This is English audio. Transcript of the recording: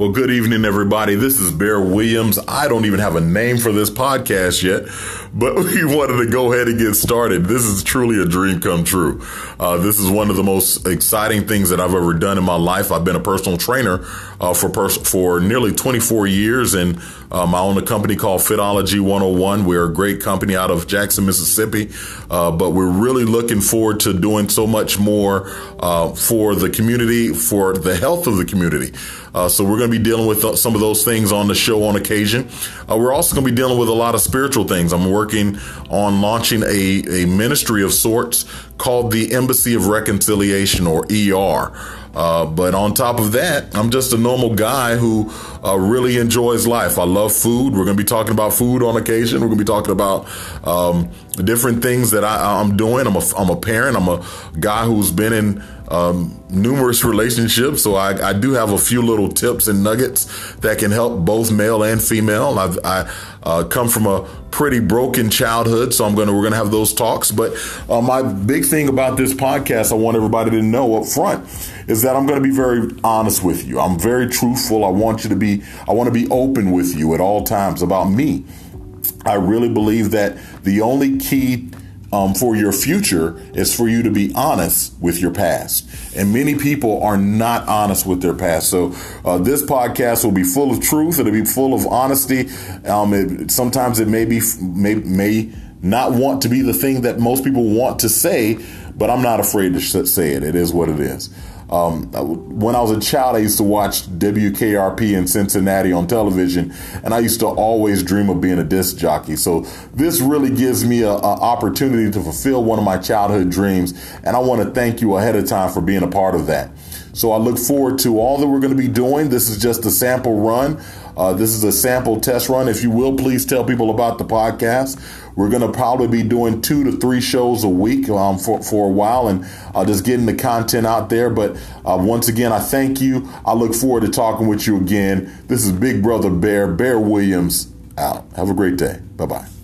Well, good evening, everybody. This is Bear Williams. I don't even have a name for this podcast yet, but we wanted to go ahead and get started. This is truly a dream come true. Uh, this is one of the most exciting things that I've ever done in my life. I've been a personal trainer uh, for pers- for nearly 24 years, and um, I own a company called Fitology 101. We're a great company out of Jackson, Mississippi, uh, but we're really looking forward to doing so much more uh, for the community, for the health of the community. Uh, so we're going to be dealing with uh, some of those things on the show on occasion. Uh, we're also going to be dealing with a lot of spiritual things. I'm working on launching a, a ministry of sorts called the Embassy of Reconciliation or ER. Uh, but on top of that, I'm just a normal guy who uh, really enjoys life. I love food. We're going to be talking about food on occasion. We're going to be talking about um, different things that I, am doing. I'm a, I'm a parent. I'm a guy who's been in um, numerous relationships. So I, I, do have a few little tips and nuggets that can help both male and female. I've, I uh, come from a pretty broken childhood, so I'm gonna we're gonna have those talks. But uh, my big thing about this podcast, I want everybody to know up front, is that I'm gonna be very honest with you. I'm very truthful. I want you to be. I want to be open with you at all times about me. I really believe that the only key um, for your future is for you to be honest with your past. And many people are not honest with their past. So uh, this podcast will be full of truth. It'll be full of honesty. Um, it, sometimes it may be may, may not want to be the thing that most people want to say, but I'm not afraid to say it. It is what it is. Um, when I was a child, I used to watch WKRP in Cincinnati on television, and I used to always dream of being a disc jockey. So this really gives me an opportunity to fulfill one of my childhood dreams, and I want to thank you ahead of time for being a part of that. So I look forward to all that we're going to be doing. This is just a sample run. Uh, this is a sample test run. If you will, please tell people about the podcast. We're going to probably be doing two to three shows a week um, for, for a while and uh, just getting the content out there. But uh, once again, I thank you. I look forward to talking with you again. This is Big Brother Bear, Bear Williams out. Have a great day. Bye bye.